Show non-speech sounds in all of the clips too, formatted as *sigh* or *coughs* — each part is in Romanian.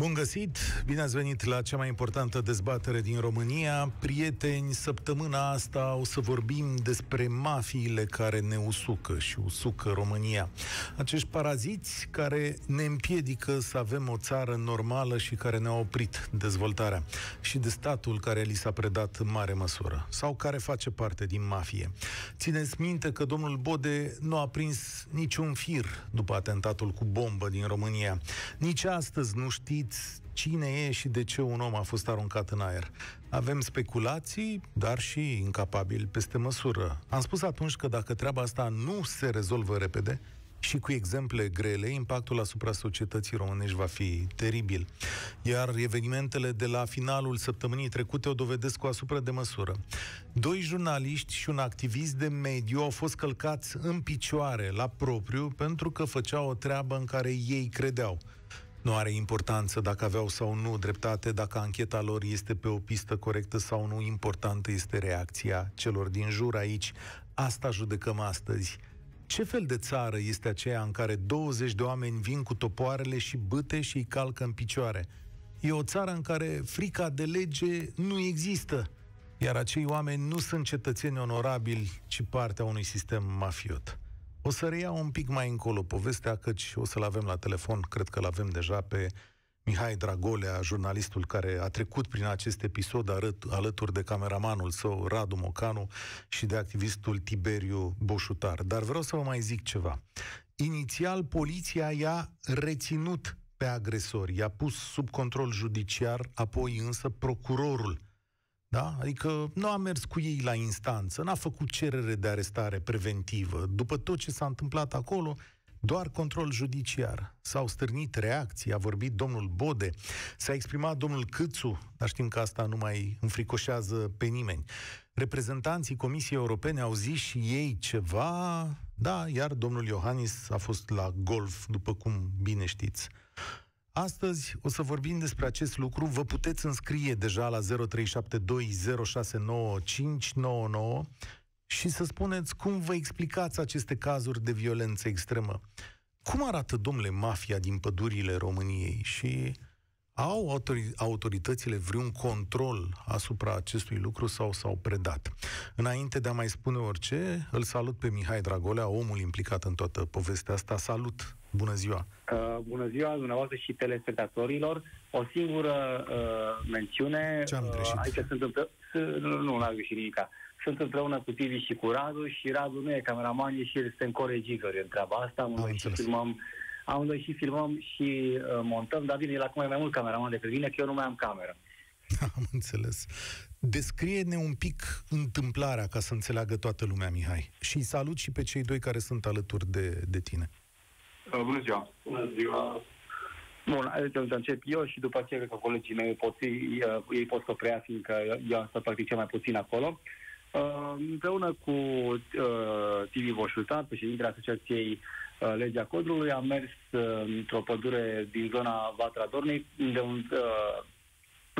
Bun găsit! Bine ați venit la cea mai importantă dezbatere din România. Prieteni, săptămâna asta o să vorbim despre mafiile care ne usucă și usucă România. Acești paraziți care ne împiedică să avem o țară normală și care ne-au oprit dezvoltarea. Și de statul care li s-a predat în mare măsură. Sau care face parte din mafie. Țineți minte că domnul Bode nu a prins niciun fir după atentatul cu bombă din România. Nici astăzi nu știți știți cine e și de ce un om a fost aruncat în aer. Avem speculații, dar și incapabili peste măsură. Am spus atunci că dacă treaba asta nu se rezolvă repede, și cu exemple grele, impactul asupra societății românești va fi teribil. Iar evenimentele de la finalul săptămânii trecute o dovedesc cu asupra de măsură. Doi jurnaliști și un activist de mediu au fost călcați în picioare la propriu pentru că făceau o treabă în care ei credeau. Nu are importanță dacă aveau sau nu dreptate, dacă ancheta lor este pe o pistă corectă sau nu. Importantă este reacția celor din jur aici. Asta judecăm astăzi. Ce fel de țară este aceea în care 20 de oameni vin cu topoarele și bâte și îi calcă în picioare? E o țară în care frica de lege nu există, iar acei oameni nu sunt cetățeni onorabili, ci partea unui sistem mafiot. O să reiau un pic mai încolo povestea, căci o să-l avem la telefon, cred că l-avem deja pe Mihai Dragolea, jurnalistul care a trecut prin acest episod arăt, alături de cameramanul său, Radu Mocanu, și de activistul Tiberiu Boșutar. Dar vreau să vă mai zic ceva. Inițial, poliția i-a reținut pe agresori, i-a pus sub control judiciar, apoi însă procurorul da? Adică nu a mers cu ei la instanță, n-a făcut cerere de arestare preventivă. După tot ce s-a întâmplat acolo, doar control judiciar. S-au stârnit reacții, a vorbit domnul Bode, s-a exprimat domnul Câțu, dar știm că asta nu mai înfricoșează pe nimeni. Reprezentanții Comisiei Europene au zis și ei ceva, da, iar domnul Iohannis a fost la golf, după cum bine știți. Astăzi o să vorbim despre acest lucru. Vă puteți înscrie deja la 0372069599 și să spuneți cum vă explicați aceste cazuri de violență extremă. Cum arată, domnule, mafia din pădurile României și au autori- autoritățile vreun control asupra acestui lucru sau s-au predat? Înainte de a mai spune orice, îl salut pe Mihai Dragolea, omul implicat în toată povestea asta. Salut! Bună ziua! Uh, bună ziua dumneavoastră și telespectatorilor. O singură uh, mențiune. Ce am uh, greșit? Uh, aici sunt împreună... Nu, nu am greșit nimic. Sunt împreună cu Tivi și cu Radu și Radu nu e cameraman, e și este în coregizor în treaba asta. Am și filmăm, amândoi și filmăm și uh, montăm, dar bine, el acum e mai mult cameraman decât mine, că eu nu mai am cameră. *laughs* Am înțeles. Descrie-ne un pic întâmplarea ca să înțeleagă toată lumea, Mihai. Și salut și pe cei doi care sunt alături de, de tine. Uh, bună ziua! Bună ziua! Bun, să încep eu și după aceea că colegii mei pot, ei, uh, ei pot să preia, fiindcă eu am să practic cel mai puțin acolo. Uh, împreună cu uh, TV Voșultar, președintele Asociației uh, Legea Codrului, am mers uh, într-o pădure din zona Vatra Dornei, unde un uh,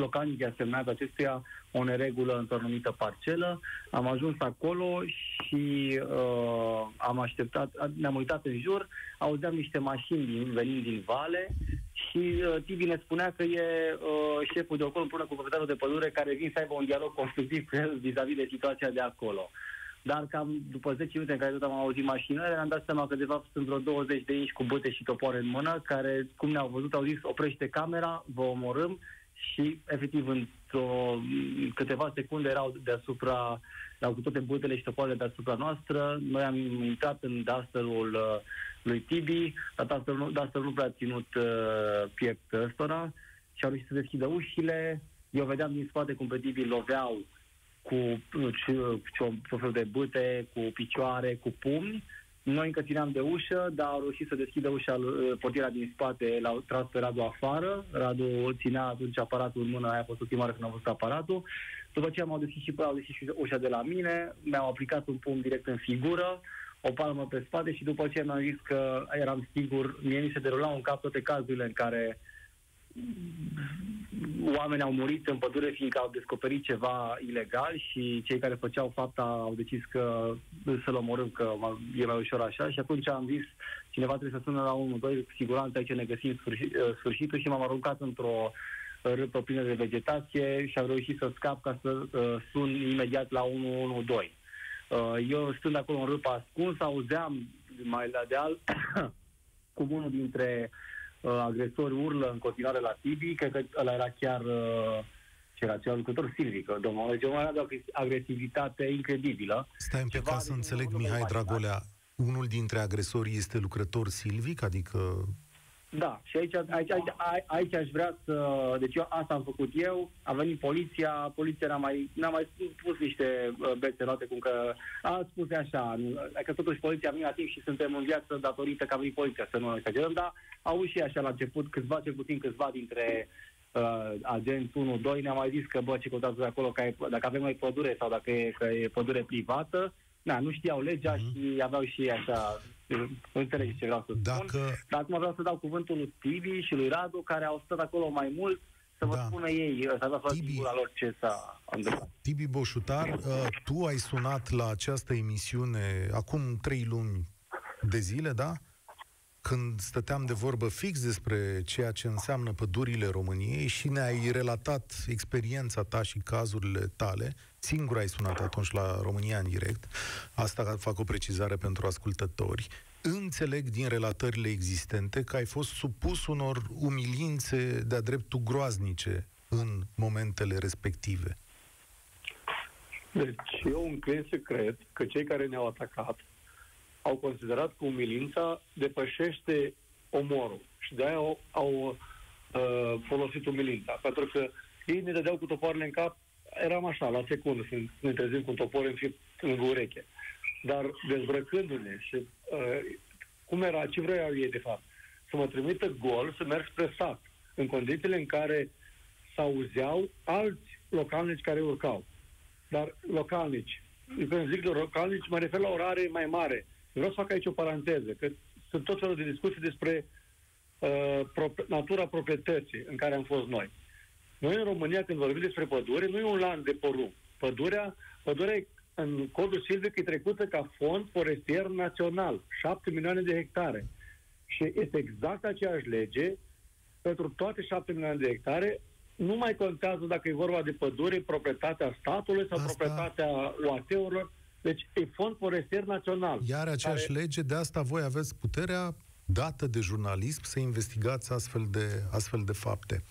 localnic a semnat acestuia o neregulă într-o anumită parcelă. Am ajuns acolo și uh, am așteptat, ne-am uitat în jur, auzeam niște mașini din, venind din vale și uh, Tibi ne spunea că e uh, șeful de acolo împreună cu proprietarul de pădure care vin să aibă un dialog constructiv cu el vis-a-vis de situația de acolo. Dar cam după 10 minute în care tot am auzit mașinile, am dat seama că de fapt sunt vreo 20 de inși cu bute și topoare în mână, care, cum ne-au văzut, au zis oprește camera, vă omorâm și efectiv într-o câteva secunde erau deasupra, erau cu toate butele și topoarele deasupra noastră. Noi am intrat în duster-ul uh, lui Tibi, dar duster nu, duster nu prea a ținut uh, piept ăstora și au reușit să deschidă ușile. Eu vedeam din spate cum pe Tibi loveau cu tot felul de bâte, cu picioare, cu pumni noi încă țineam de ușă, dar au reușit să deschidă ușa, uh, portiera din spate, l-au tras pe Radu afară. Radu ținea atunci aparatul în mână, aia a fost ultima oară când am văzut aparatul. După ce am deschis și, au deschis și ușa de la mine, mi-au aplicat un pumn direct în figură, o palmă pe spate și după ce mi-am zis că eram sigur, mie mi se derulau în cap toate cazurile în care oameni au murit în pădure fiindcă au descoperit ceva ilegal și cei care făceau fapta au decis că să-l omorâm, că e mai ușor așa și atunci am zis cineva trebuie să sună la 1, 2, cu siguranță aici ne găsim sfârșit, uh, sfârșitul și m-am aruncat într-o râpă plină de vegetație și am reușit să scap ca să uh, sun imediat la 112. Uh, eu stând acolo în râpă ascuns, auzeam mai la deal cum *coughs* unul dintre uh, agresori urlă în continuare la Tibi, cred că ăla era chiar uh, ce era cel lucrător Silvic, domnul Deci avea de o agresivitate incredibilă. Stai un pic ca să înțeleg, Mihai Dragolea, unul dintre agresori este lucrător silvic, adică da, și aici, aici, aici, aici aș vrea să... Deci eu asta am făcut eu, a venit poliția, poliția n-a mai, n-a mai pus niște uh, bețe roate, cum că a spus așa, că totuși poliția a venit la timp și suntem în viață datorită că a venit poliția, să nu exagerăm, dar au și așa la început, câțiva, cel puțin câțiva dintre uh, agenți 1-2 ne-au mai zis că, bă, ce contați acolo, că e, dacă avem mai pădure sau dacă e, că e pădure privată, na, nu știau legea mm-hmm. și aveau și așa înțelegi ce vreau să Dacă... spun. Dar acum vreau să dau cuvântul lui Tibi și lui Radu, care au stat acolo mai mult, să vă da. spună ei, să vă aflat Tibi... lor ce s-a întâmplat. Tibi Boșutar, uh, tu ai sunat la această emisiune acum trei luni de zile, da? Când stăteam de vorbă fix despre ceea ce înseamnă pădurile României și ne-ai relatat experiența ta și cazurile tale, singur ai sunat atunci la România în direct, asta fac o precizare pentru ascultători, înțeleg din relatările existente că ai fost supus unor umilințe de-a dreptul groaznice în momentele respective. Deci eu înclin să cred că cei care ne-au atacat au considerat că umilința depășește omorul și de-aia au, au uh, folosit umilința. Pentru că ei ne dădeau cu topoarele în cap, eram așa, la secundă, să ne trezim cu un topor în, fi, în ureche. Dar dezbrăcându-ne și uh, cum era, ce vreau ei de fapt? Să mă trimită gol, să merg spre sat, în condițiile în care s-auzeau alți localnici care urcau. Dar localnici, când zic de localnici, mă refer la orare mai mare, Vreau să fac aici o paranteză, că sunt tot felul de discuții despre uh, pro- natura proprietății în care am fost noi. Noi în România, când vorbim despre pădure, nu e un land de porumb. Pădurea, pădurea în codul silvic e trecută ca fond forestier național, 7 milioane de hectare. Și este exact aceeași lege pentru toate 7 milioane de hectare, nu mai contează dacă e vorba de pădure, proprietatea statului sau Asta... proprietatea UAT-urilor, deci e fond forestier național. Iar aceeași care... lege, de asta voi aveți puterea dată de jurnalism să investigați astfel de, astfel de fapte.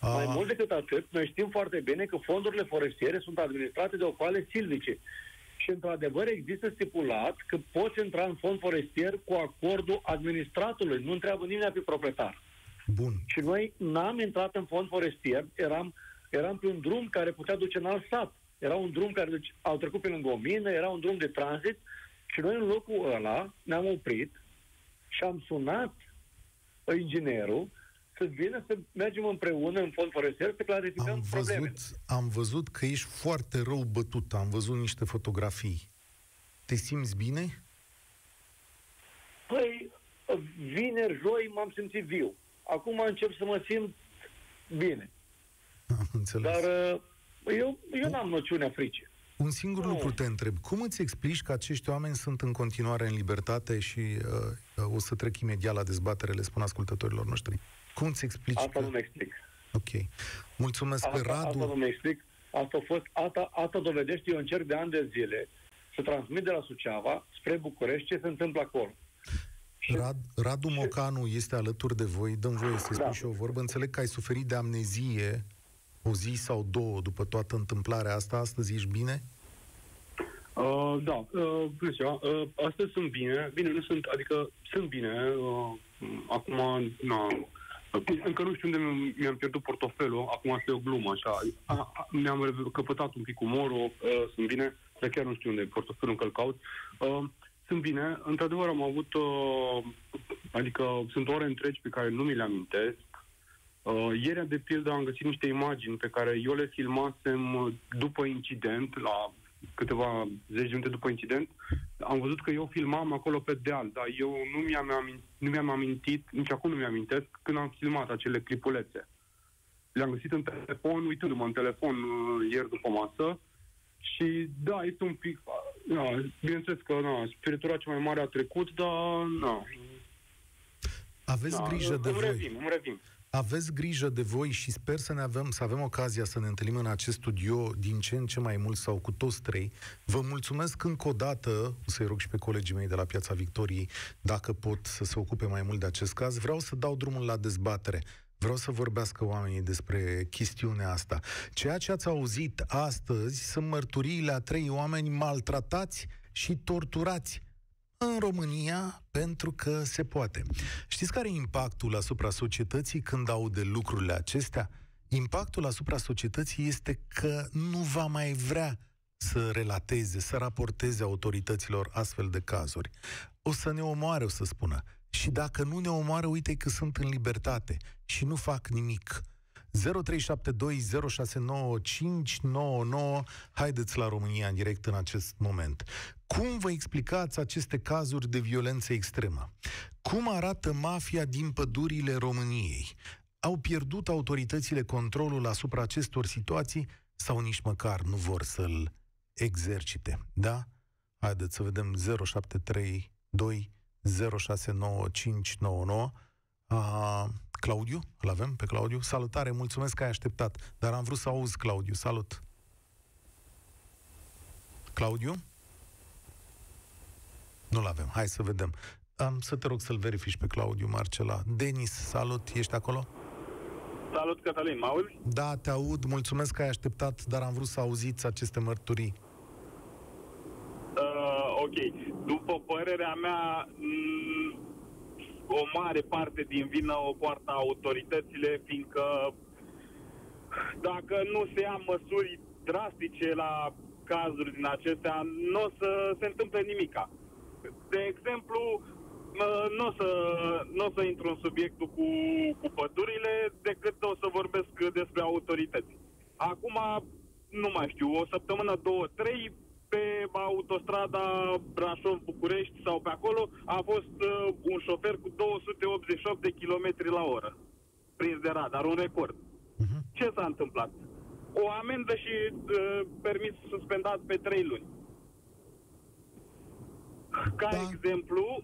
Mai A... mult decât atât, noi știm foarte bine că fondurile forestiere sunt administrate de ocoale silvice. Și, într-adevăr, există stipulat că poți intra în fond forestier cu acordul administratului. Nu întreabă nimeni pe proprietar. Bun. Și noi n-am intrat în fond forestier, eram, eram pe un drum care putea duce în alt sat. Era un drum care deci, au trecut pe lângă o mină, era un drum de tranzit și noi în locul ăla ne-am oprit și am sunat inginerul să vină să mergem împreună în fond forestier să clarificăm am văzut, problemele. Am văzut că ești foarte rău bătut. Am văzut niște fotografii. Te simți bine? Păi, vineri, joi m-am simțit viu. Acum încep să mă simt bine. *laughs* Am înțeles. Dar uh, eu, eu n-am noțiunea fricii. Un singur nu. lucru te întreb. Cum îți explici că acești oameni sunt în continuare în libertate și uh, uh o să trec imediat la dezbatere, le spun ascultătorilor noștri. Cum îți explici Asta că... nu-mi explic. Ok. Mulțumesc asta, pe Radu. Asta nu-mi explic. Asta, a fost, asta, asta dovedește, eu încerc de ani de zile să transmit de la Suceava spre București ce se întâmplă acolo. Rad, Radu Mocanu este alături de voi, dăm voie să-i spun da. și o vorbă. Înțeleg că ai suferit de amnezie o zi sau două după toată întâmplarea asta, astăzi ești bine? Uh, da, uh, bună ziua. Uh, astăzi sunt bine. Bine, nu sunt, adică sunt bine. Uh, acum, na, încă nu știu unde mi-am pierdut portofelul, acum asta e o glumă, așa. A, a, mi-am căpătat un pic umorul, uh, sunt bine, dar chiar nu știu unde e portofelul, încă-l caut. Uh, sunt bine, într-adevăr am avut, uh, adică sunt ore întregi pe care nu mi le amintesc, Uh, ieri, de pildă, am găsit niște imagini pe care eu le filmasem uh, după incident, la câteva zeci de minute după incident. Am văzut că eu filmam acolo pe deal, dar eu nu mi-am, amintit, nu mi-am amintit, nici acum nu mi-am amintesc, când am filmat acele clipulețe. le-am găsit în telefon, uitându-mă în telefon uh, ieri după masă. Și da, este un pic... Uh, na, bineînțeles că na, spiritura cea mai mare a trecut, dar na, Aveți da, grijă de îmi voi. revin, îmi revin. Aveți grijă de voi și sper să ne avem, să avem ocazia să ne întâlnim în acest studio din ce în ce mai mult sau cu toți trei. Vă mulțumesc încă o dată, o să-i rog și pe colegii mei de la Piața Victoriei, dacă pot să se ocupe mai mult de acest caz. Vreau să dau drumul la dezbatere. Vreau să vorbească oamenii despre chestiunea asta. Ceea ce ați auzit astăzi sunt mărturiile a trei oameni maltratați și torturați în România pentru că se poate. Știți care e impactul asupra societății când aude lucrurile acestea? Impactul asupra societății este că nu va mai vrea să relateze, să raporteze autorităților astfel de cazuri. O să ne omoare, o să spună. Și dacă nu ne omoară, uite că sunt în libertate și nu fac nimic. 0372069599 Haideți la România în direct în acest moment. Cum vă explicați aceste cazuri de violență extremă? Cum arată mafia din pădurile României? Au pierdut autoritățile controlul asupra acestor situații sau nici măcar nu vor să-l exercite? Da? Haideți să vedem 0732 069599 Uh, Claudiu, îl avem pe Claudiu. Salutare, mulțumesc că ai așteptat, dar am vrut să auzi Claudiu. Salut! Claudiu? Nu-l avem, hai să vedem. Am să te rog să-l verifici pe Claudiu Marcela. Denis, salut, ești acolo? Salut, Cătălin, mă auzi? Da, te aud, mulțumesc că ai așteptat, dar am vrut să auziți aceste mărturii. Uh, ok. După părerea mea, m- o mare parte din vină o poartă autoritățile, fiindcă dacă nu se ia măsuri drastice la cazuri din acestea, nu o să se întâmple nimica. De exemplu, mă, nu o să, n-o să intru în subiectul cu, cu pădurile, decât o să vorbesc despre autorități. Acum, nu mai știu, o săptămână, două, trei, pe autostrada Brașov-București sau pe acolo a fost uh, un șofer cu 288 de km la oră prins de radar, un record. Uh-huh. Ce s-a întâmplat? O amendă și uh, permis suspendat pe trei luni. Ca Da. exemplu,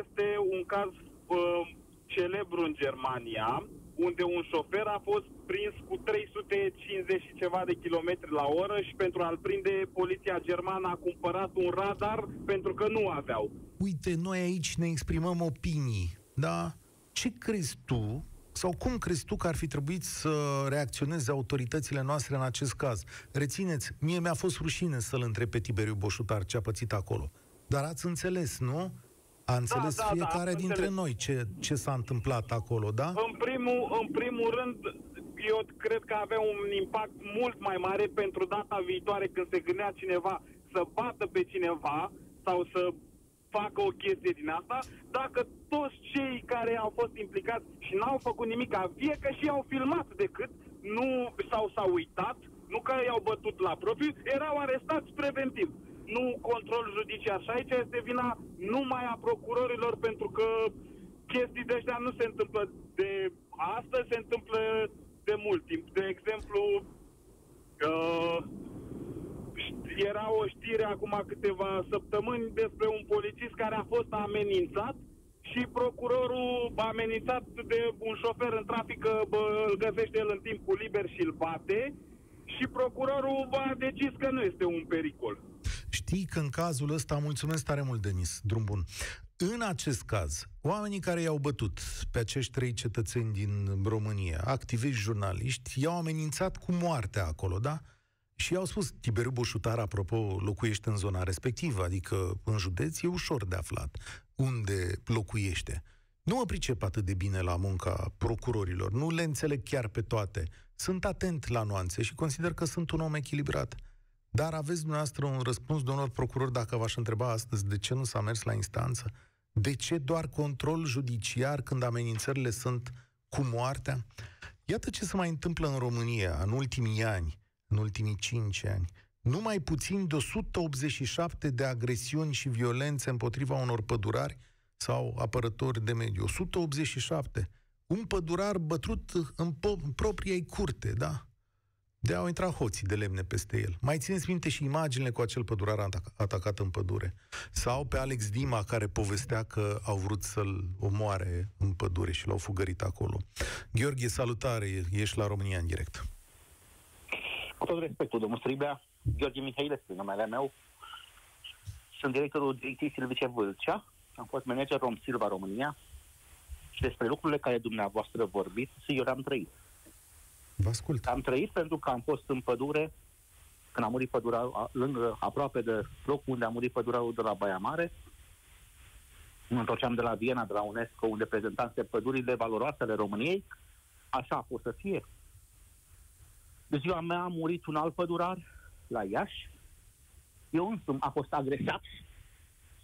este un caz uh, celebru în Germania, unde un șofer a fost prins cu 350 și ceva de kilometri la oră și pentru a-l prinde, poliția germană a cumpărat un radar pentru că nu aveau. Uite, noi aici ne exprimăm opinii, da? Ce crezi tu sau cum crezi tu că ar fi trebuit să reacționeze autoritățile noastre în acest caz? Rețineți, mie mi-a fost rușine să-l întreb pe Tiberiu Boșutar ce a pățit acolo. Dar ați înțeles, nu? A înțeles da, da, fiecare am dintre înțeles. noi ce, ce s-a întâmplat acolo, da? În primul, în primul rând, eu cred că avea un impact mult mai mare pentru data viitoare când se gândea cineva să bată pe cineva sau să facă o chestie din asta, dacă toți cei care au fost implicați și n-au făcut nimic, fie că și au filmat decât, nu sau s-au uitat, nu că i-au bătut la propriu, erau arestați preventiv. Nu control judiciar. Și aici este vina numai a procurorilor pentru că chestii de ăștia nu se întâmplă de astăzi, se întâmplă de mult timp. De exemplu, uh, era o știre acum câteva săptămâni despre un polițist care a fost amenințat și procurorul amenințat de un șofer în trafic că bă, îl găsește el în timpul liber și îl bate și procurorul a decis că nu este un pericol. Știi că în cazul ăsta, mulțumesc tare mult, Denis, drum bun. În acest caz, oamenii care i-au bătut pe acești trei cetățeni din România, activiști, jurnaliști, i-au amenințat cu moartea acolo, da? Și i-au spus, Tiberiu Boșutar, apropo, locuiește în zona respectivă, adică în județ e ușor de aflat unde locuiește. Nu mă pricep atât de bine la munca procurorilor, nu le înțeleg chiar pe toate. Sunt atent la nuanțe și consider că sunt un om echilibrat. Dar aveți dumneavoastră un răspuns, domnilor procuror, dacă v-aș întreba astăzi de ce nu s-a mers la instanță? De ce doar control judiciar când amenințările sunt cu moartea? Iată ce se mai întâmplă în România în ultimii ani, în ultimii cinci ani. Numai puțin de 187 de agresiuni și violențe împotriva unor pădurari sau apărători de mediu. 187. un pădurar bătrut în, po- în propria curte, da? De au intrat hoții de lemne peste el. Mai țineți minte și imaginile cu acel pădurar atac- atacat în pădure. Sau pe Alex Dima, care povestea că au vrut să-l omoare în pădure și l-au fugărit acolo. Gheorghe, salutare, ești la România în direct. Cu tot respectul, domnul Striblea, Gheorghe Mihailescu, numele meu. Sunt directorul direcției Silvice Vâlcea. Am fost manager Rom Silva România. Și despre lucrurile care dumneavoastră vorbiți, eu le-am trăit. Vă ascult. Am trăit pentru că am fost în pădure, când a murit pădura, a- lângă, aproape de locul unde a murit pădurarul de la Baia Mare. Mă întorceam de la Viena, de la UNESCO, unde prezentam pădurile valoroase ale României. Așa a fost să fie. De ziua mea a murit un alt pădurar la Iași. Eu însumi a fost agresat.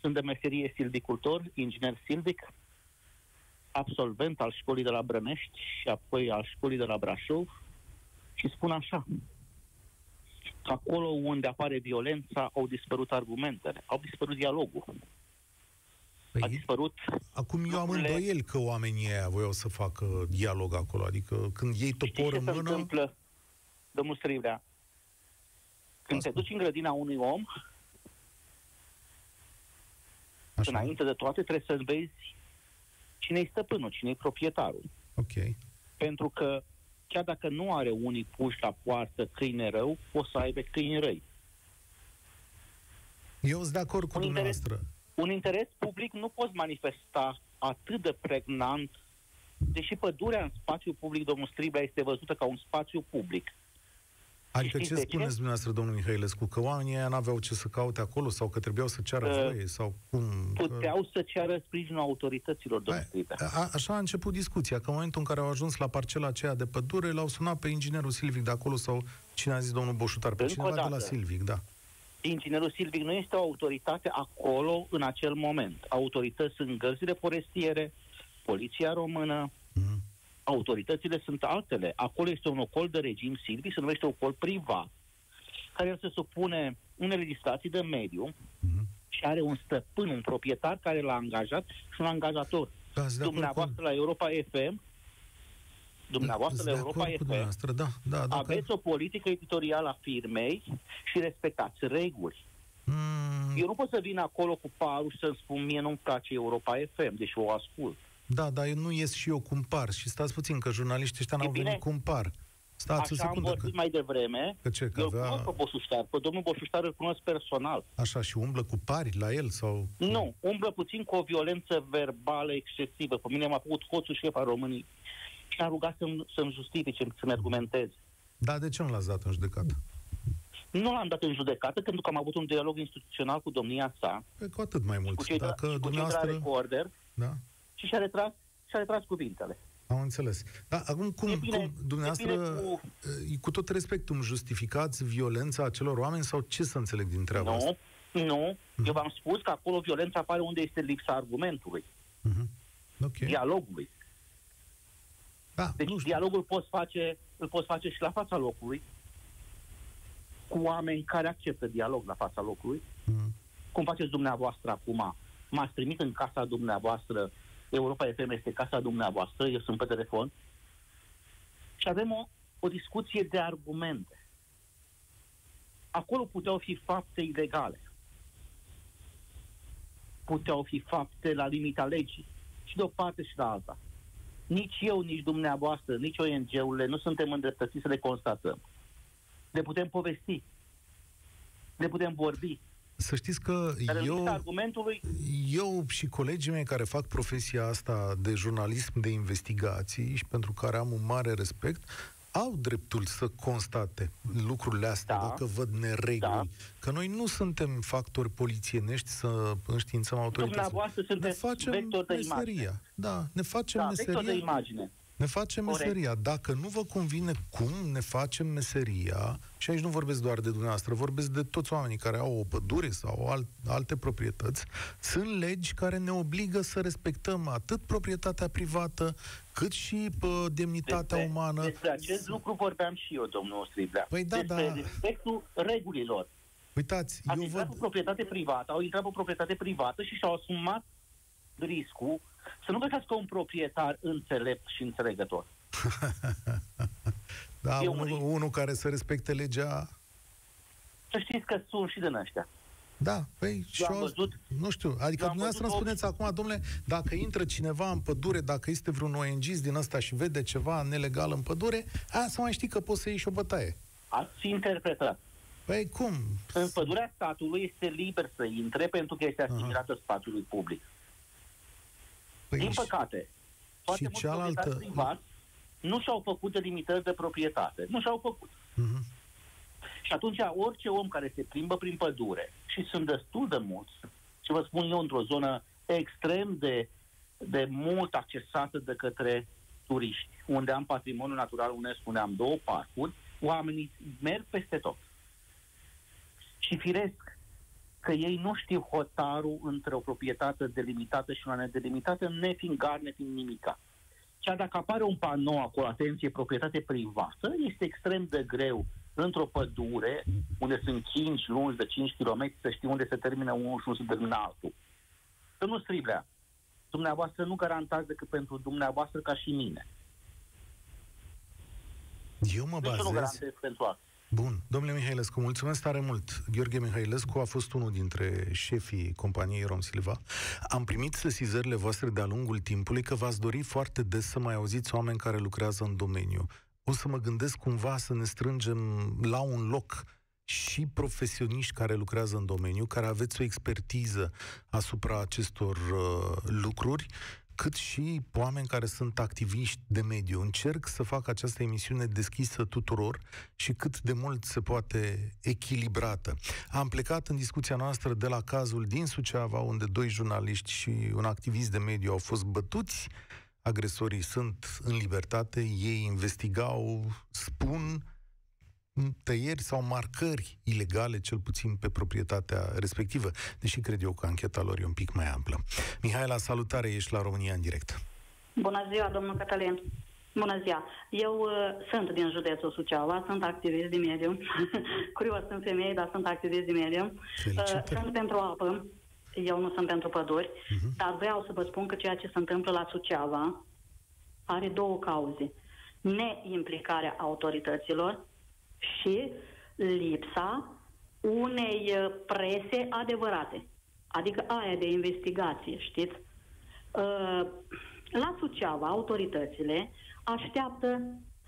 Sunt de meserie silvicultor, inginer silvic, absolvent al școlii de la Brănești și apoi al școlii de la Brașov și spun așa, că acolo unde apare violența au dispărut argumentele, au dispărut dialogul, a Păi, dispărut acum eu am lucrurile- îndoiel că oamenii ăia voiau să facă dialog acolo. Adică când iei Știi topor ce în se mână... întâmplă, domnul Strivrea? Când te Ascult. duci în grădina unui om, Așa, înainte de toate trebuie să vezi cine-i stăpânul, cine-i proprietarul. ok. Pentru că chiar dacă nu are unii puși la poartă câine rău, o să aibă câini răi. Eu sunt de acord cu Un interes- dumneavoastră. Un interes public nu poți manifesta atât de pregnant, deși pădurea în spațiu public, domnul Striblea, este văzută ca un spațiu public. Adică știți ce de ce? spuneți dumneavoastră, domnul Mihailescu? Că oamenii ăia n-aveau ce să caute acolo sau că trebuiau să ceară Uh, voie sau cum? Că- Puteau să ceară sprijinul autorităților, domnul Hai, Striblea. a, așa a început discuția, că în momentul în care au ajuns la parcela aceea de pădure, l-au sunat pe inginerul Silvic de acolo sau cine a zis domnul Boșutar, pe Încă cineva o de la dată. Silvic, da. Inginerul Silvic nu este o autoritate acolo în acel moment. Autorități sunt gărzile forestiere, Poliția Română, Mhm. Autoritățile sunt altele. Acolo este un ocol de regim silvic, se numește ocol privat, care el se supune unei legislații de mediu Mhm. și are un stăpân, un proprietar care l-a angajat și un angajator. Da, sunt de acord Dumneavoastră la Europa FM, dumneavoastră Sunt la de Europa acord cu FM, dumneavoastră, da, da, dacă... aveți o politică editorială a firmei și respectați reguli. Mm, Eu nu pot să vin acolo cu parul și să-mi spun mie nu-mi place Europa FM, deși o ascult. Da, dar eu nu ies și eu cum par. Și stați puțin, că jurnaliștii ăștia E n-au bine. venit cum par. Stați o Așa am secundă, că, vorbit mai devreme. că ce, că Eu îl avea... cunosc pe Boșuștar, pe domnul Boșuștar îl cunosc personal. Așa, și umblă cu pari la el sau... Nu, umblă puțin cu o violență verbală excesivă. Pe mine m-a făcut hoțul șef al României și a rugat să-mi, să-mi justifice, să-mi argumentez. Da, de ce nu l-ați dat în judecată? Nu l-am dat în judecată pentru că am avut un dialog instituțional cu domnia sa, Pe cu atât mai cu mult. cei, Dacă de, cu cei de la dumneavoastră... recorder Da, și și-a retras, și-a retras cuvintele. am înțeles. Da, acum cum, E bine- cum dumneavoastră, e bine cu- cu... cu tot respectul, îmi justificați violența acelor oameni sau ce să înțeleg din treaba asta? Nu, nu. Eu v-am spus că acolo violența apare unde este lipsa argumentului, Mhm. Ok. dialogului. Da, Deci nu știu. dialogul poți face, îl poți face și la fața locului, cu oameni care acceptă dialog la fața locului, Mhm. cum faceți dumneavoastră acum. M-ați trimit în casa dumneavoastră, Europa FM este casa dumneavoastră, eu sunt pe telefon, și avem o, o discuție de argumente. Acolo puteau fi fapte ilegale. Puteau fi fapte la limita legii. Și de o parte și la alta. Nici eu, nici dumneavoastră, nici ONG-urile nu suntem îndreptățiți să le constatăm. Le putem povesti. Le putem vorbi. Să știți că Dar în eu... lipsa argumentului, Eu și colegii mei care fac profesia asta de jurnalism de investigații și pentru care am un mare respect, au dreptul să constate lucrurile astea Da. dacă văd nereguli. Da. Că noi nu suntem factori polițienești să înștiințăm autoritățile. Dumneavoastră Ne sunteți facem vector de meseria. imagine. Da, ne facem da, vector meseria. de imagine. Ne facem Corect. meseria. Dacă nu vă convine cum ne facem meseria, și aici nu vorbesc doar de dumneavoastră, vorbesc de toți oamenii care au o pădure sau alt, alte proprietăți, sunt legi care ne obligă să respectăm atât proprietatea privată, cât și pă, demnitatea Despre, umană. despre acest lucru vorbeam și eu, domnul Striblea. Păi da, despre da. respectul regulilor. Uitați, Ați eu intrat văd... pe proprietate privată, au intrat pe proprietate privată și și-au asumat riscul să nu găsească un proprietar înțelept și înțelegător. *laughs* da, unul, unul care să respecte legea... Să știți că sunt și din ăștia. Da, păi și am văzut, nu știu, adică dumneavoastră îmi spuneți acum, domnule, dacă intră cineva în pădure, dacă este vreun ONG din ăsta și vede ceva nelegal în pădure, aia să mai știi că poți să iei și o bătaie. Ați interpretat. Păi cum? În pădurea statului este liber să intre pentru că este asimilată uh-huh. spațiului public. Păi Din păcate, foarte mulți cealaltă... privați nu și-au făcut delimitări de proprietate. Nu și-au făcut. Uh-huh. Și atunci orice om care se plimbă prin pădure, și sunt destul de mulți, și vă spun eu, într-o zonă extrem de, de mult accesată de către turiști, unde am patrimoniul natural UNESCO, unde am două parcuri, oamenii merg peste tot. Și firesc că ei nu știu hotarul între o proprietate delimitată și una nedelimitată, nefiind gar, nefiind nimica. Chiar dacă apare un panou acolo, atenție, proprietate privată, este extrem de greu într-o pădure, unde sunt 5 lungi de 5 km, să știi unde se termină unul și unde se termină altul. Să nu striblea. Dumneavoastră nu garantați decât pentru dumneavoastră ca și mine. Eu mă bazez... Deci nu garantez pentru asta. Bun. Domnule Mihailescu, mulțumesc tare mult. Gheorghe Mihailescu a fost unul dintre șefii companiei Rom Silva. Am primit sesizările voastre de-a lungul timpului că v-ați dori foarte des să mai auziți oameni care lucrează în domeniu o să mă gândesc cumva să ne strângem la un loc și profesioniști care lucrează în domeniu, care aveți o expertiză asupra acestor uh, lucruri, cât și oameni care sunt activiști de mediu. Încerc să fac această emisiune deschisă tuturor și cât de mult se poate echilibrată. Am plecat în discuția noastră de la cazul din Suceava, unde doi jurnaliști și un activist de mediu au fost bătuți agresorii sunt în libertate, ei investigau, spun tăieri sau marcări ilegale, cel puțin pe proprietatea respectivă, deși cred eu că ancheta lor e un pic mai amplă. Mihaela, salutare, ești la România în direct. Bună ziua, domnul Cătălin. Bună ziua! Eu uh, sunt din județul Suceava, sunt activist de mediu. *laughs* Curios, sunt femeie, dar sunt activist de mediu. Uh, sunt pentru apă, eu nu sunt pentru păduri, uh-huh. dar vreau să vă spun că ceea ce se întâmplă la Suceava are două cauze. Neimplicarea autorităților și lipsa unei uh, prese adevărate. Adică aia de investigație, știți? Uh, la Suceava, autoritățile așteaptă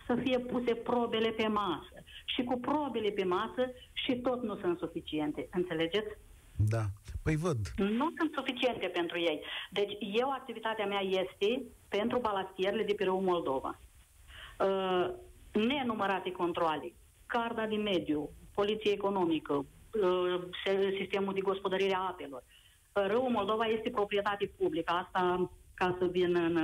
să fie puse probele pe masă. Și cu probele pe masă și tot nu sunt suficiente. Înțelegeți? Da. Păi văd. Nu sunt suficiente pentru ei. Deci eu, activitatea mea este pentru balastierele de pe râul Moldova. Uh, nenumărate controle, carda de mediu, poliție economică, uh, sistemul de gospodărire a apelor. Uh, râul Moldova este proprietate publică. Asta ca să vin în,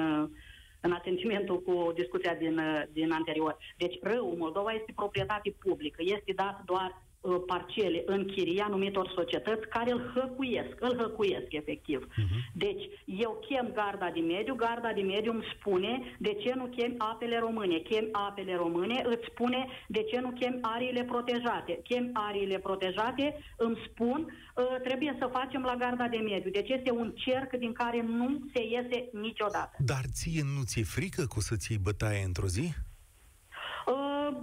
în asentimentul cu discuția din, din anterior. Deci râul Moldova este proprietate publică. Este dat doar Uh, parcele în chiria anumitor societăți care îl hăcuiesc, îl hăcuiesc efectiv. Uh-huh. Deci, eu chem garda de mediu, garda de mediu îmi spune de ce nu chem apele române. Chem apele române, îți spune de ce nu chem ariile protejate. Chem ariile protejate, îmi spun, uh, trebuie să facem la garda de mediu. Deci este un cerc din care nu se iese niciodată. Dar ție nu ți-e frică cu să-ți iei bătaie într-o zi? Uh,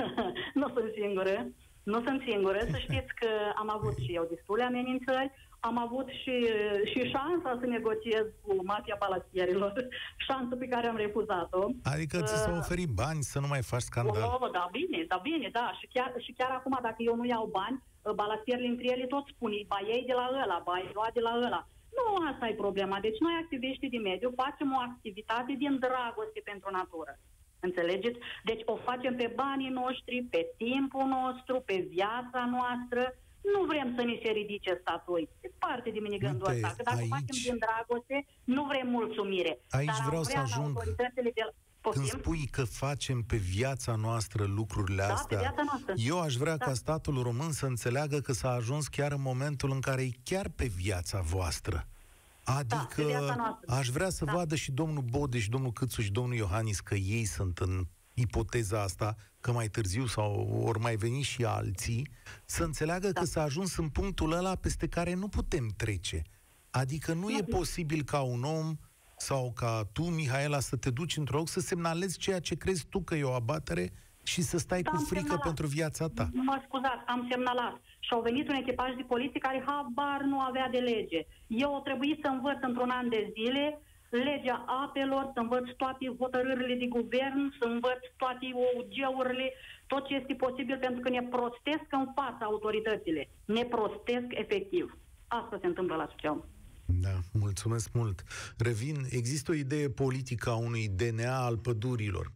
*laughs* nu sunt singură. Nu sunt singură, să știți că am avut și eu destule amenințări, am avut și, și șansa să negociez cu mafia palastierilor, *laughs* șansă pe care am refuzat-o. Adică ți s-au uh, oferit bani să nu mai faci scandal? Oh, da, bine, da, bine, da. Și chiar, și chiar acum, dacă eu nu iau bani, uh, balastierile între ele tot spun, ba ei de la ăla, ba ei lua de la ăla. Nu, asta e problema. Deci noi, activiștii de mediu, facem o activitate din dragoste pentru natură. Înțelegeți? Deci o facem pe banii noștri, pe timpul nostru, pe viața noastră. Nu vrem să ni se ridice statui. E parte din mine gândul ăsta. Că dacă aici, facem din dragoste, nu vrem mulțumire. Aici Dar vreau să ajung. De... Când spui că facem pe viața noastră lucrurile da, astea, pe viața noastră. eu aș vrea da. ca statul român să înțeleagă că s-a ajuns chiar în momentul în care e chiar pe viața voastră. Adică da, aș vrea să da. vadă și domnul Bode și domnul Câțu și domnul Iohannis că ei sunt în ipoteza asta, că mai târziu sau ori mai veni și alții, să înțeleagă da. că s-a ajuns în punctul ăla peste care nu putem trece. Adică nu e posibil ca un om sau ca tu, Mihaela, să te duci într-o loc să semnalezi ceea ce crezi tu că e o abatere și să stai Da, cu am frică semnalat. pentru viața ta. Mă scuzați, am semnalat. Și au venit un echipaj de poliție care habar nu avea de lege. Eu au trebuit să învăț într-un an de zile legea apelor, să învăț toate hotărârile de guvern, să învăț toate OUG-urile, tot ce este posibil, pentru că ne prostesc în fața autoritățile. Ne prostesc efectiv. Asta se întâmplă la Suceava. Da, mulțumesc mult. Revin, există o idee politică a unui DNA al pădurilor.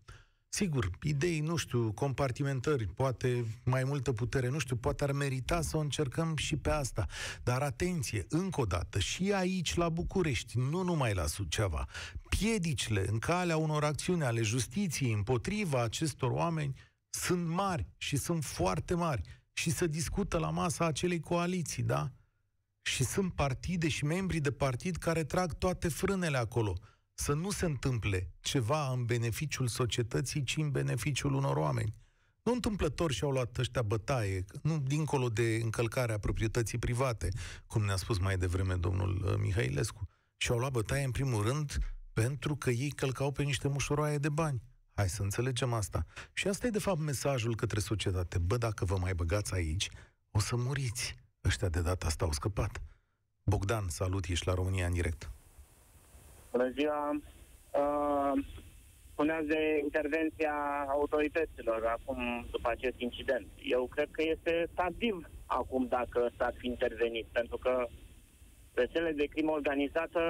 Sigur, idei, nu știu, compartimentări, poate mai multă putere, nu știu, poate ar merita să o încercăm și pe asta. Dar atenție, încă o dată, și aici la București, nu numai la Suceava, piedicile în calea unor acțiuni ale justiției împotriva acestor oameni sunt mari și sunt foarte mari și se discută la masa acelei coaliții, da? Și sunt partide și membri de partid care trag toate frânele acolo. Să nu se întâmple ceva în beneficiul societății, ci în beneficiul unor oameni. Nu întâmplător și-au luat ăștia bătaie, nu dincolo de încălcarea proprietății private, cum ne-a spus mai devreme domnul uh, Mihailescu. Și-au luat bătaie, în primul rând, pentru că ei călcau pe niște mușuroaie de bani. Hai să înțelegem asta. Și asta e, de fapt, mesajul către societate. Bă, dacă vă mai băgați aici, o să muriți. Ăștia de data asta au scăpat. Bogdan, salut, ești la România în direct. Bună ziua! Uh, spuneați de intervenția autorităților acum după acest incident. Eu cred că este tardiv acum dacă s-ar fi intervenit, pentru că rețelele de crimă organizată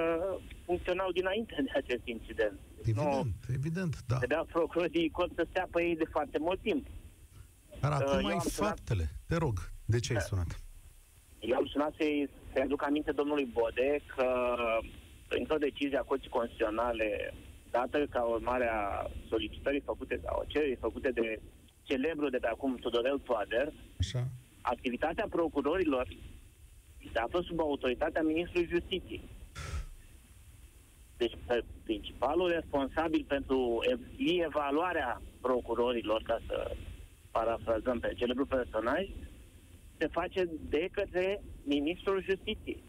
funcționau dinainte de acest incident. Deci Evident, Nu evident, da. trebuia procurorii cot să stea pe ei de foarte mult timp. Dar Uh, acum eu ai am sunat- faptele. Te rog, de ce ai sunat? Eu am sunat să-i, să aduc aminte domnului Bode că printr-o decizie a Curții Constituționale dată ca urmare a solicitării făcute sau cererii făcute de celebru de pe acum Tudorel Toader, Așa? activitatea procurorilor se află sub autoritatea Ministrului Justiției. Deci pe- principalul responsabil pentru ev- evaluarea procurorilor, ca să parafrazăm pe celebru personaj, se face de către Ministrul Justiției.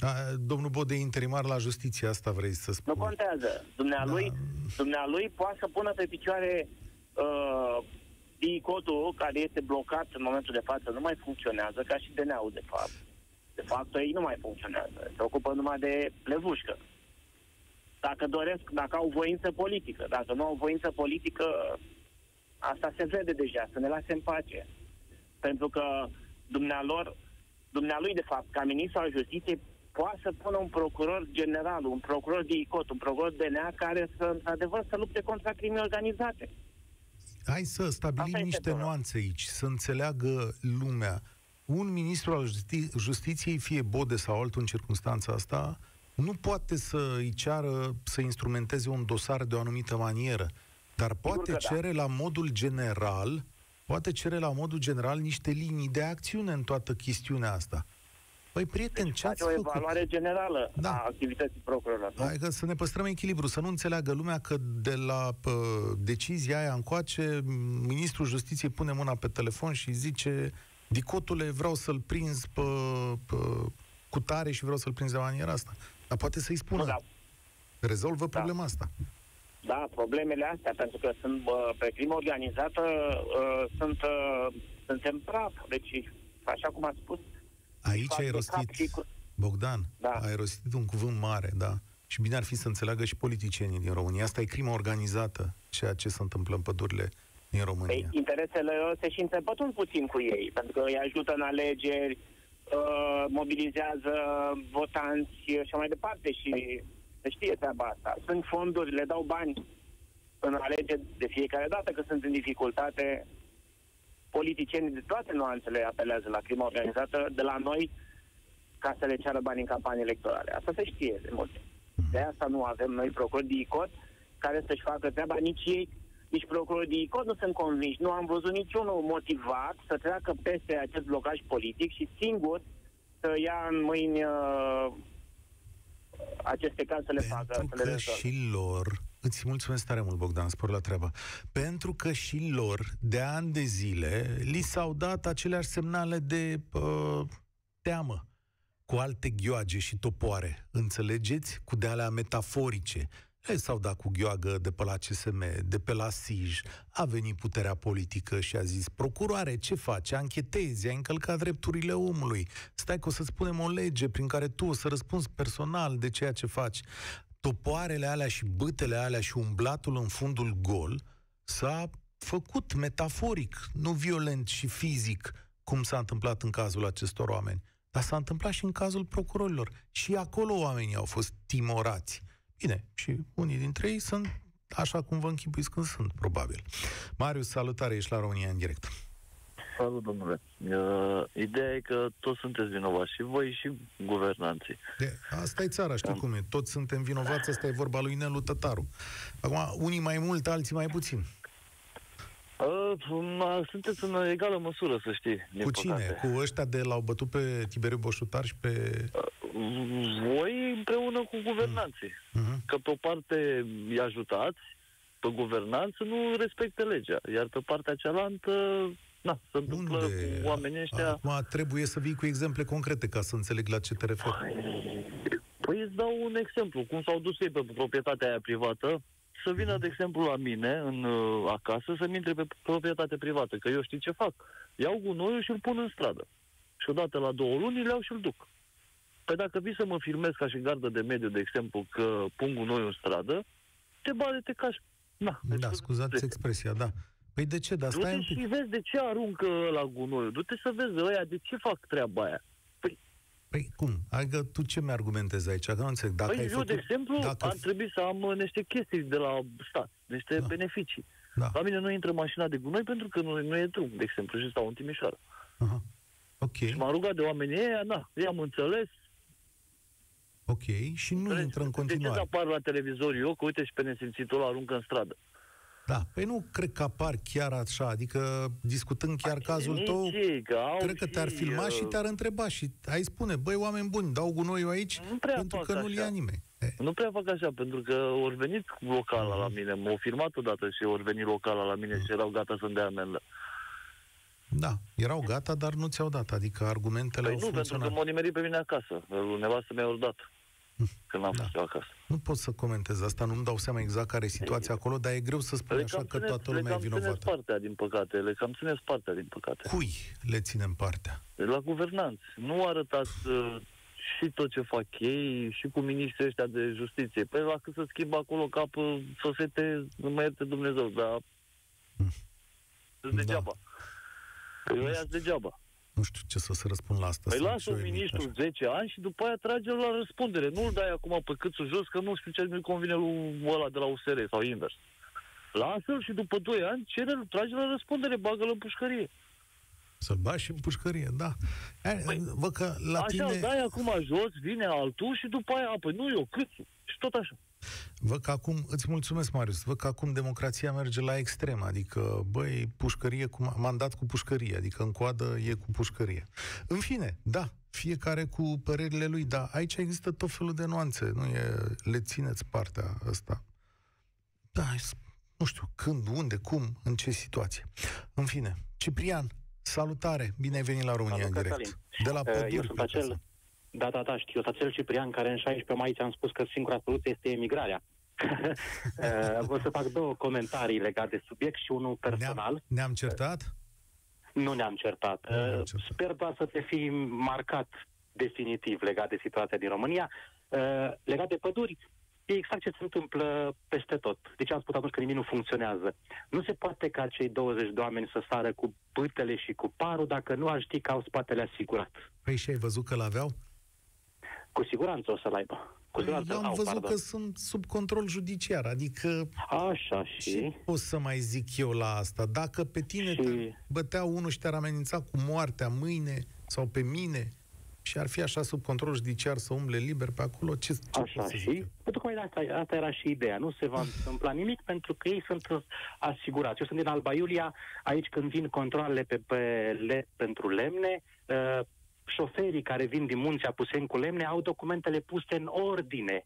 A, domnul Bode e interimar la justiție, asta vrei să Nu spui. contează. Dumnealui, Da. dumnealui poate să pună pe picioare uh, DICOT-ul, care este blocat în momentul de față, nu mai funcționează, ca și DNA-ul, de fapt. De fapt, ei nu mai funcționează. Se ocupă numai de levușcă. Dacă doresc, dacă au voință politică. Dacă nu au voință politică, asta se vede deja, să ne lase în pace. Pentru că dumnealor, dumnealui, de fapt, ca ministru al justiției, poate să pună un procuror general, un procuror de ICOT, un procuror DNA care să, într-adevăr, să lupte contra crimei organizate. Hai să stabilim Asta este niște problema. nuanțe aici, să înțeleagă lumea. Un ministru al justi- justiției, fie Bode sau altul în circunstanța asta, nu poate să îi ceară să instrumenteze un dosar de o anumită manieră, dar poate că da. cere la modul general, poate cere la modul general niște linii de acțiune în toată chestiunea asta. Păi, prieten, ce ați Face o făcut? evaluare generală Da. a activității procurorilor. nu? Adică să ne păstrăm echilibru, să nu înțeleagă lumea că de la pă, decizia aia încoace, ministrul justiției pune mâna pe telefon și zice Dicotule, vreau să-l prinzi pe, pe, cu tare și vreau să-l prinzi de maniera asta. Dar poate să-i spună, Nu, da. rezolvă problema asta. Da, problemele astea, pentru că sunt bă, pe crimă organizată, uh, sunt, uh, suntem praf. Deci, așa cum ați spus, Aici fac ai de rostit, cap și cu- Bogdan, Da. ai rostit un cuvânt mare, da. Și bine ar fi să înțeleagă și politicienii din România. Asta e crimă organizată, ceea ce se întâmplă în pădurile din România. Păi, interesele lor se și înțepătun puțin cu ei, pentru că îi ajută în alegeri, uh, mobilizează votanți și așa mai departe și se știe treaba asta. Sunt fonduri, le dau bani în alegeri de fiecare dată că sunt în dificultate. Politicienii de toate nuanțele apelează la crimă organizată de la noi ca să le ceară bani în campanii electorale. Asta se știe de multe. De asta nu avem noi procurori de ICOT care să-și facă treaba. Nici ei, nici procurorii de ICOT nu sunt convinși. Nu am văzut niciunul motivat să treacă peste acest blocaj politic și singur să ia în mâini uh, aceste cazuri să le facă, Pentru să le că rezolve. și lor, îți mulțumesc tare mult, Bogdan, spor la treabă, pentru că și lor, de ani de zile, li s-au dat aceleași semnale de uh, teamă. cu alte ghioage și topoare, înțelegeți? Cu de alea metaforice. Ei s-au dat cu gheoagă de pe la CSM, de pe la SIJ, a venit puterea politică și a zis, procuroare, ce faci? Anchetezi, ai încălcat drepturile omului. Stai că o să spunem o lege prin care tu o să răspunzi personal de ceea ce faci. Topoarele alea și bâtele alea și umblatul în fundul gol s-a făcut metaforic, nu violent și fizic, cum s-a întâmplat în cazul acestor oameni. Dar s-a întâmplat și în cazul procurorilor. Și acolo oamenii au fost timorați. Bine, și unii dintre ei sunt așa cum vă închipuiți când sunt, probabil. Marius, salutare, ești la România în direct. Salut, domnule. Uh, ideea e că toți sunteți vinovați, și voi, și guvernanții. De, asta e țara, știi da. cum e. Toți suntem vinovați, asta e vorba lui Nelu Tătaru. Acum, unii mai mult, alții mai puțin. Uh, sunteți în egală măsură, să știi. Cu cine? Păcate. Cu ăștia de l-au bătut pe Tiberiu Boșutar și pe... Uh, voi împreună cu guvernanții. Uh-huh. Că pe o parte îi ajutați, pe guvernanță nu respecte legea, iar pe partea cealaltă na, se întâmplă Unde? cu oamenii ăștia... Acum trebuie să vii cu exemple concrete ca să înțeleg la ce te referi. Păi îți dau un exemplu. Cum s-au dus ei pe proprietatea aia privată, să vină, de exemplu, la mine, în uh, acasă, să-mi intre pe proprietate privată, că eu știu ce fac. Iau gunoiul și îl pun în stradă. Și odată la două luni le iau și îl duc. Păi dacă vii să mă filmez ca și gardă de mediu, de exemplu, că pun gunoiul în stradă, te bate, te cași. Na, deci da, scuzați expresia, da. Păi de ce? Dar stai Du-te și vezi de ce aruncă la gunoiul. Du-te să vezi ăia de ce fac treaba aia. Păi cum? Adică tu ce mi-argumentezi aici? Că nu înțeleg. Dacă păi ai eu, făcut, de exemplu, dacă... ar trebui să am uh, niște chestii de la stat, niște da. beneficii. Da. La mine nu intră mașina de gunoi pentru că nu, nu e drum, de exemplu, și stau în Timișoara. Aha. Ok. Și m-am rugat de oamenii ăia, na, i-am înțeles. Ok, și nu înțeles. intră în continuare. De ce apar la televizor eu, că uite și pe nesimțitul aruncă în stradă? Da, păi nu cred că apar chiar așa, adică discutând chiar cazul tău, cred că te-ar filma uh... și te-ar întreba și ai spune, băi, oameni buni, dau gunoiul aici nu prea pentru că nu-l ia nimeni. Nu prea fac așa, pentru că ori venit locala la mine, m-au filmat odată și ori venit locala la mine mm. și erau gata să-mi dea amendă. Da, erau gata, dar nu ți-au dat, adică argumentele păi au nu, funcționat. pentru că m-au nimerit pe mine acasă. Nevastă mi-a dat când am da. fost eu acasă. Nu pot să comentez asta, nu-mi dau seama exact care e situația acolo, dar e greu să spui așa că toată lumea e vinovată. Le cam partea, din păcate, le cam țineți partea, din păcate. Cui le ținem partea? La guvernanți. Nu arătați uh, și tot ce fac ei, și cu miniștrii ăștia de justiție. Păi la cât să schimbă acolo cap uh, sosete, nu mai ierte Dumnezeu, dar... Mm. Degeaba. Da. Păi ăia degeaba. Nu știu ce să se răspund la asta. Păi lasă un ministru 10 ani și după aia trage la răspundere. Nu-l dai acum pe câțul jos, că nu știu ce nu convine lui ăla de la USR sau invers. Lasă-l și după 2 ani cere trage la răspundere, bagă-l în pușcărie. Să-l bagi și în pușcărie, da. Păi, Vă că la așa, tine... dai acum jos, vine altul și după aia, apoi nu eu, câțul. Și tot așa. Văd că acum, îți mulțumesc, Marius, văd că acum democrația merge la extrem, adică, băi, pușcărie cu mandat cu pușcărie, adică în coadă e cu pușcărie. În fine, da, fiecare cu părerile lui, dar aici există tot felul de nuanțe, nu e, le țineți partea asta. Da, nu știu, când, unde, cum, în ce situație. În fine, Ciprian, salutare, bine ai venit la România Salut, în direct. Cătălin. De la păduri. Eu sunt acel, da, da, da, știu. Acel Ciprian care în 16 mai ți-am spus că singura soluție este emigrarea. *laughs* *laughs* Vă să fac două comentarii legate de subiect și unul personal. Ne-am, ne-am certat? Nu ne-am certat. Nu ne-am certat. Sper doar să te fi marcat definitiv legat de situația din România. Legat de păduri, e exact ce se întâmplă peste tot. Deci am spus atunci că nimic nu funcționează. Nu se poate ca cei 20 de oameni să sară cu bâtele și cu parul dacă nu ar ști că au spatele asigurat. Păi și ai văzut că l-aveau? Cu siguranță o să-l aibă. Cu siguranță Eu am au, văzut pardon. că sunt sub control judiciar, adică... Așa și... Ce pot să mai zic eu la asta? Dacă pe tine și... bătea unul și te-ar amenința cu moartea mâine sau pe mine și ar fi așa sub control judiciar să umble liber pe acolo, ce, ce Așa și? Pentru că asta, asta era și ideea. Nu se va întâmpla nimic pentru că ei sunt asigurați. Eu sunt din Alba Iulia, aici când vin controlele pe, pe le, pentru lemne, uh, șoferii care vin din munți Apuseni cu lemne au documentele puse în ordine.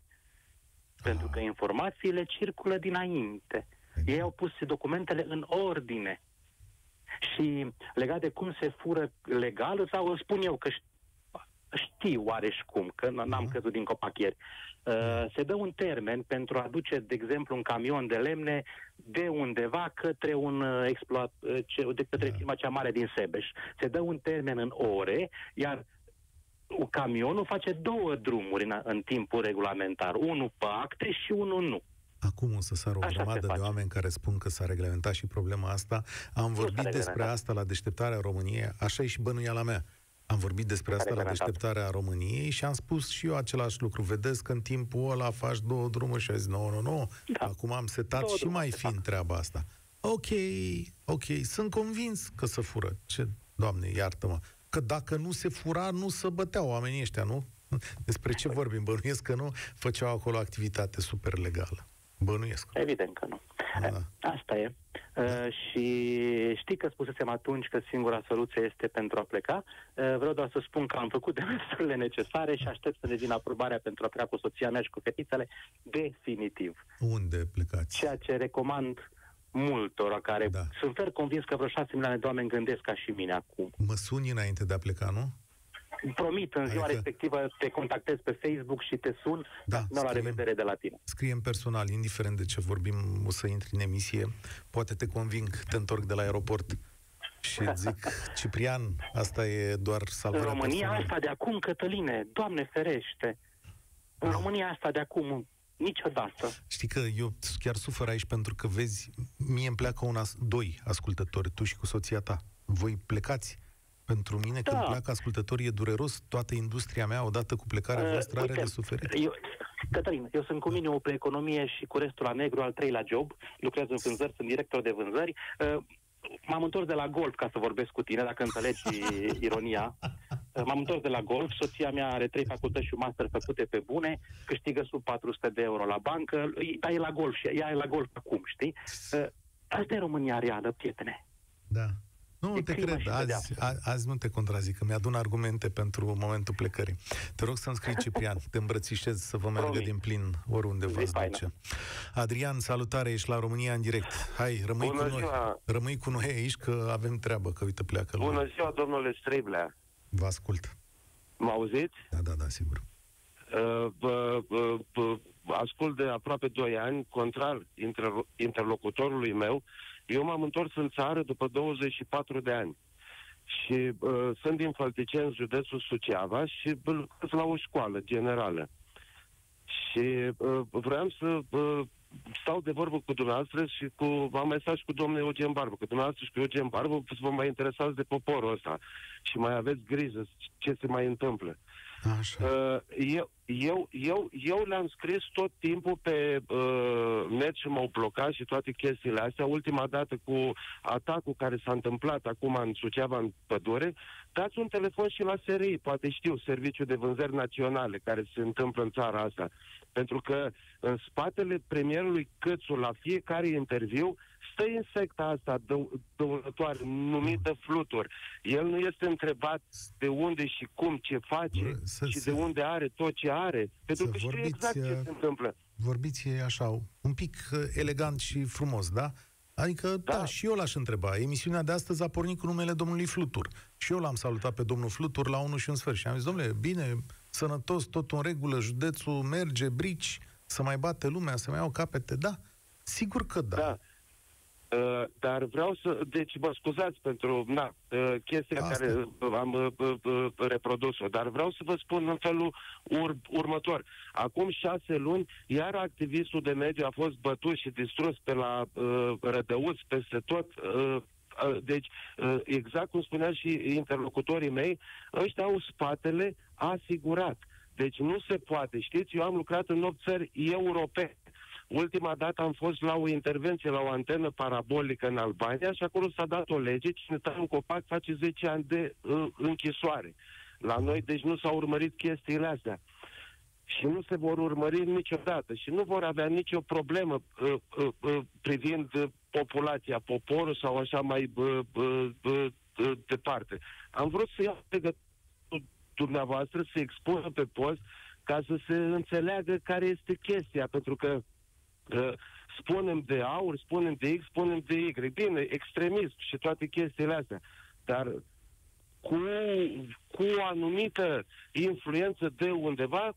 Pentru că informațiile circulă dinainte. Ei au pus documentele în ordine. Și legat de cum se fură legal, sau o spun eu că știu oareși cum, că n- n-am căzut din copac ieri. Uh, se dă un termen pentru a duce, de exemplu, un camion de lemne de undeva către un uh, exploat, uh, ce, de către Da. firma cea mare din Sebeș. Se dă un termen în ore, iar un camionul face două drumuri în, în timpul regulamentar. Unul pe acte și unul nu. Acum o să sară o Așa se grămadă de face. oameni care spun că s-a reglementat și problema asta. Am vorbit despre reglementat. asta la deșteptarea României, așa e și bănuiala mea. Am vorbit despre Nu s-a asta la reglementat. deșteptarea României și am spus și eu același lucru. Vedeți că în timpul ăla faci două drumuri și a zis, nu, nu, nu. Da. Acum am setat Două și drumuri mai se fin fac. treaba asta. Ok, ok, sunt convins că se fură. Ce, doamne, iartă-mă. Că dacă nu se fura, nu se băteau oamenii ăștia, nu? Despre ce vorbim? Bănuiesc că nu făceau acolo activitate super legală. Bănuiesc. Evident că nu. Da. Asta e. Uh, și știi că spusesem atunci că singura soluție este pentru a pleca. Uh, vreau doar să spun că am făcut *laughs* demersurile necesare și aștept să ne vină aprobarea pentru a pleca cu soția mea și cu fetițele definitiv. Unde plecați? Ceea ce recomand multora care Da. sunt fer convins că vreo șase milioane de oameni gândesc ca și mine acum. Mă suni înainte de a pleca, nu? Promit, în ziua Adică- respectivă te contactez pe Facebook și te sun. Da, Nu la scriem. revedere de la tine. Scrie personal, indiferent de ce vorbim, o să intri în emisie, poate te conving, te întorc de la aeroport și îți *laughs* zic, Ciprian, asta e doar În salvarea România personală. asta de acum, Cătăline, Doamne ferește, în Da. România asta de acum, niciodată. Știi că eu chiar sufăr aici pentru că, vezi, mie îmi pleacă una, doi ascultători, tu și cu soția ta. Voi plecați. Pentru mine, Da. când pleacă ascultătorii, e dureros. Toată industria mea, odată cu plecarea Uh, voastră, are uite, de suferit. Eu, Cătălin, eu sunt cu mine pe economie și cu restul la negru, al treilea job. Lucrez în vânzări, sunt director de vânzări. Uh, M-am întors de la golf ca să vorbesc cu tine, dacă înțelegi *laughs* ironia. Uh, M-am întors de la golf, soția mea are trei facultăți și un master făcute pe bune, câștigă sub 400 de euro la bancă, dar e la golf și ea e la golf acum, știi? Uh, Asta e România reală, prietene. Da. Nu, E te crimă cred. și Azi, pedeapsă. a, azi nu te contrazic, că mi-adun argumente pentru momentul plecării. Te rog să-mi scrii, Ciprian, te îmbrățișez să vă meargă Promit. din plin oriunde Zi vă faină. duce. Adrian, salutare, ești la România în direct. Hai, rămâi Bună cu noi. ziua. Rămâi cu noi aici, că avem treabă, că uite pleacă lumea. Bună ziua, domnule Striblea. Vă ascult. Mă auziți? Da, da, da, sigur. Uh, bă, bă, bă, ascult de aproape 2 ani, contrar inter- interlocutorului meu. Eu m-am întors în țară după 24 de ani. Și uh, sunt din Fălticenți, județul Suceava și bă, lucrez la o școală generală. Și uh, vreau să uh, stau de vorbă cu dumneavoastră și cu, am mai stat și cu domnul Eugen Barbu, că dumneavoastră și cu Eugen Barbu vă mai interesați de poporul ăsta și mai aveți grijă ce se mai întâmplă. Așa. Uh, eu, eu, eu, eu le-am scris tot timpul pe uh, net și m-au blocat și toate chestiile astea. Ultima dată cu atacul care s-a întâmplat acum în Suceava, în pădure, dați un telefon și la SRI, poate știu, Serviciul de Vânzări Naționale, care se întâmplă în țara asta. Pentru că în spatele premierului Câțu, la fiecare interviu, stă insecta asta dău- dăunătoare, numită flutur. El nu este întrebat de unde și cum, ce face Bă, să- și să- de unde are tot ce are. Pentru să că știu vorbiți, exact ce uh, se întâmplă. Vorbiți așa, un pic uh, elegant și frumos, da? Adică, da. Da. da, și eu l-aș întreba. Emisiunea de astăzi a pornit cu numele domnului Flutur. Și eu l-am salutat pe domnul Flutur la 1 și un sfert. Și am zis, domnule, bine, sănătos, tot în regulă, județul merge, brici, să mai bate lumea, să mai iau capete. Da, sigur că da. Da. Uh, dar vreau să... Deci, mă scuzați pentru na, uh, chestia Asta. care uh, am uh, uh, uh, reprodus-o, dar vreau să vă spun în felul ur- următor. Acum șase luni, iar activistul de mediu a fost bătut și distrus pe la uh, Rădăuț, peste tot. Uh, uh, deci, uh, exact cum spunea și interlocutorii mei, ăștia au spatele asigurat. Deci nu se poate. Știți, eu am lucrat în 8 țări europene. Ultima dată am fost la o intervenție la o antenă parabolică în Albania și acolo s-a dat o lege, cine stă în copac face 10 ani de uh, închisoare. La noi, deci nu s-au urmărit chestiile astea. Și nu se vor urmări niciodată și nu vor avea nicio problemă uh, uh, uh, privind uh, populația, poporul sau așa mai uh, uh, uh, uh, departe. Am vrut să iau legătură cu dumneavoastră, să expună pe post ca să se înțeleagă care este chestia, pentru că uh, spunem de aur, spunem de X, spunem de Y. Bine, extremist și toate chestiile astea. Dar cu, cu o anumită influență de undeva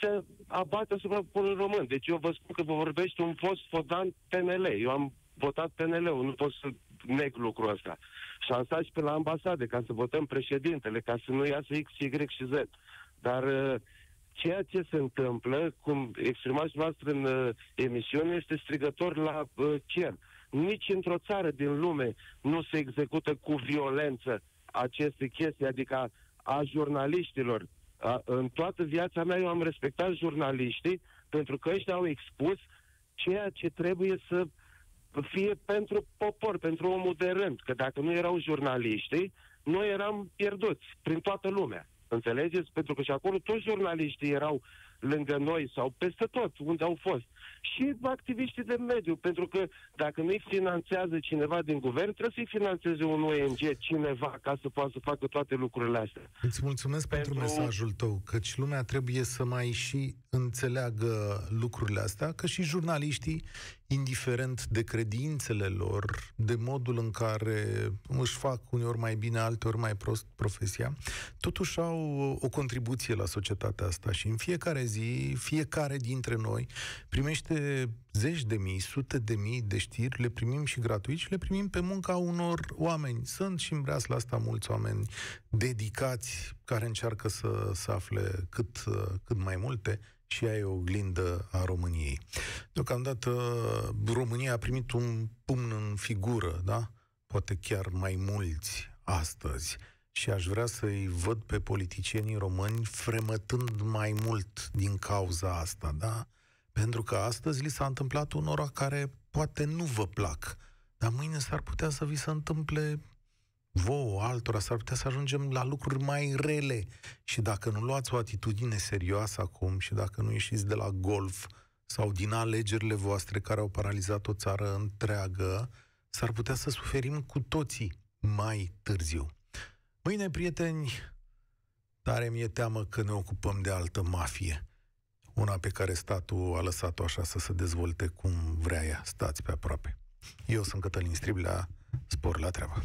se abate asupra poporului român. Deci eu vă spun că vă vorbește un fost votant PNL. Eu am votat PNL-ul, nu pot să neg lucrul ăsta. Și am stat și pe la ambasade ca să votăm președintele, ca să nu iasă X, Y și Z. Dar uh, ceea ce se întâmplă, cum exprimați noastră în uh, emisiune, este strigător la uh, cer. Nici într-o țară din lume nu se execută cu violență aceste chestii, adică a, a jurnaliștilor. A, în toată viața mea eu am respectat jurnaliștii pentru că ăștia au expus ceea ce trebuie să fie pentru popor, pentru omul de rând. Că dacă nu erau jurnaliștii, noi eram pierduți prin toată lumea. Înțelegeți? Pentru că și acolo toți jurnaliștii erau lângă noi sau peste tot unde au fost. Și activiștii de mediu, pentru că dacă nu-i finanțează cineva din guvern, trebuie să-i finanțeze un ONG, cineva, ca să poată să facă toate lucrurile astea. Îți mulțumesc pentru, pentru mesajul tău, căci lumea trebuie să mai și înțeleagă lucrurile astea, că și jurnaliștii indiferent de credințele lor, de modul în care își fac uneori mai bine, alteori mai prost profesia, totuși au o contribuție la societatea asta și în fiecare zi, fiecare dintre noi primește zeci de mii, sute de mii de știri, le primim și gratuit și le primim pe munca unor oameni. Sunt și în la asta mulți oameni dedicați care încearcă să, să afle cât, cât mai multe și ea e o oglindă a României. Deocamdată România a primit un pumn în figură, da? Poate chiar mai mulți astăzi. Și aș vrea să-i văd pe politicienii români fremătând mai mult din cauza asta, da? Pentru că astăzi li s-a întâmplat unora care poate nu vă plac, dar mâine s-ar putea să vi se întâmple vouă, altora, s-ar putea să ajungem la lucruri mai rele. Și dacă nu luați o atitudine serioasă acum și dacă nu ieșiți de la golf sau din alegerile voastre care au paralizat o țară întreagă, s-ar putea să suferim cu toții mai târziu. Mâine, prieteni, tare mi-e teamă că ne ocupăm de altă mafie. Una pe care statul a lăsat-o așa să se dezvolte cum vrea ea. Stați pe aproape. Eu sunt Cătălin Striblea, spor la treabă.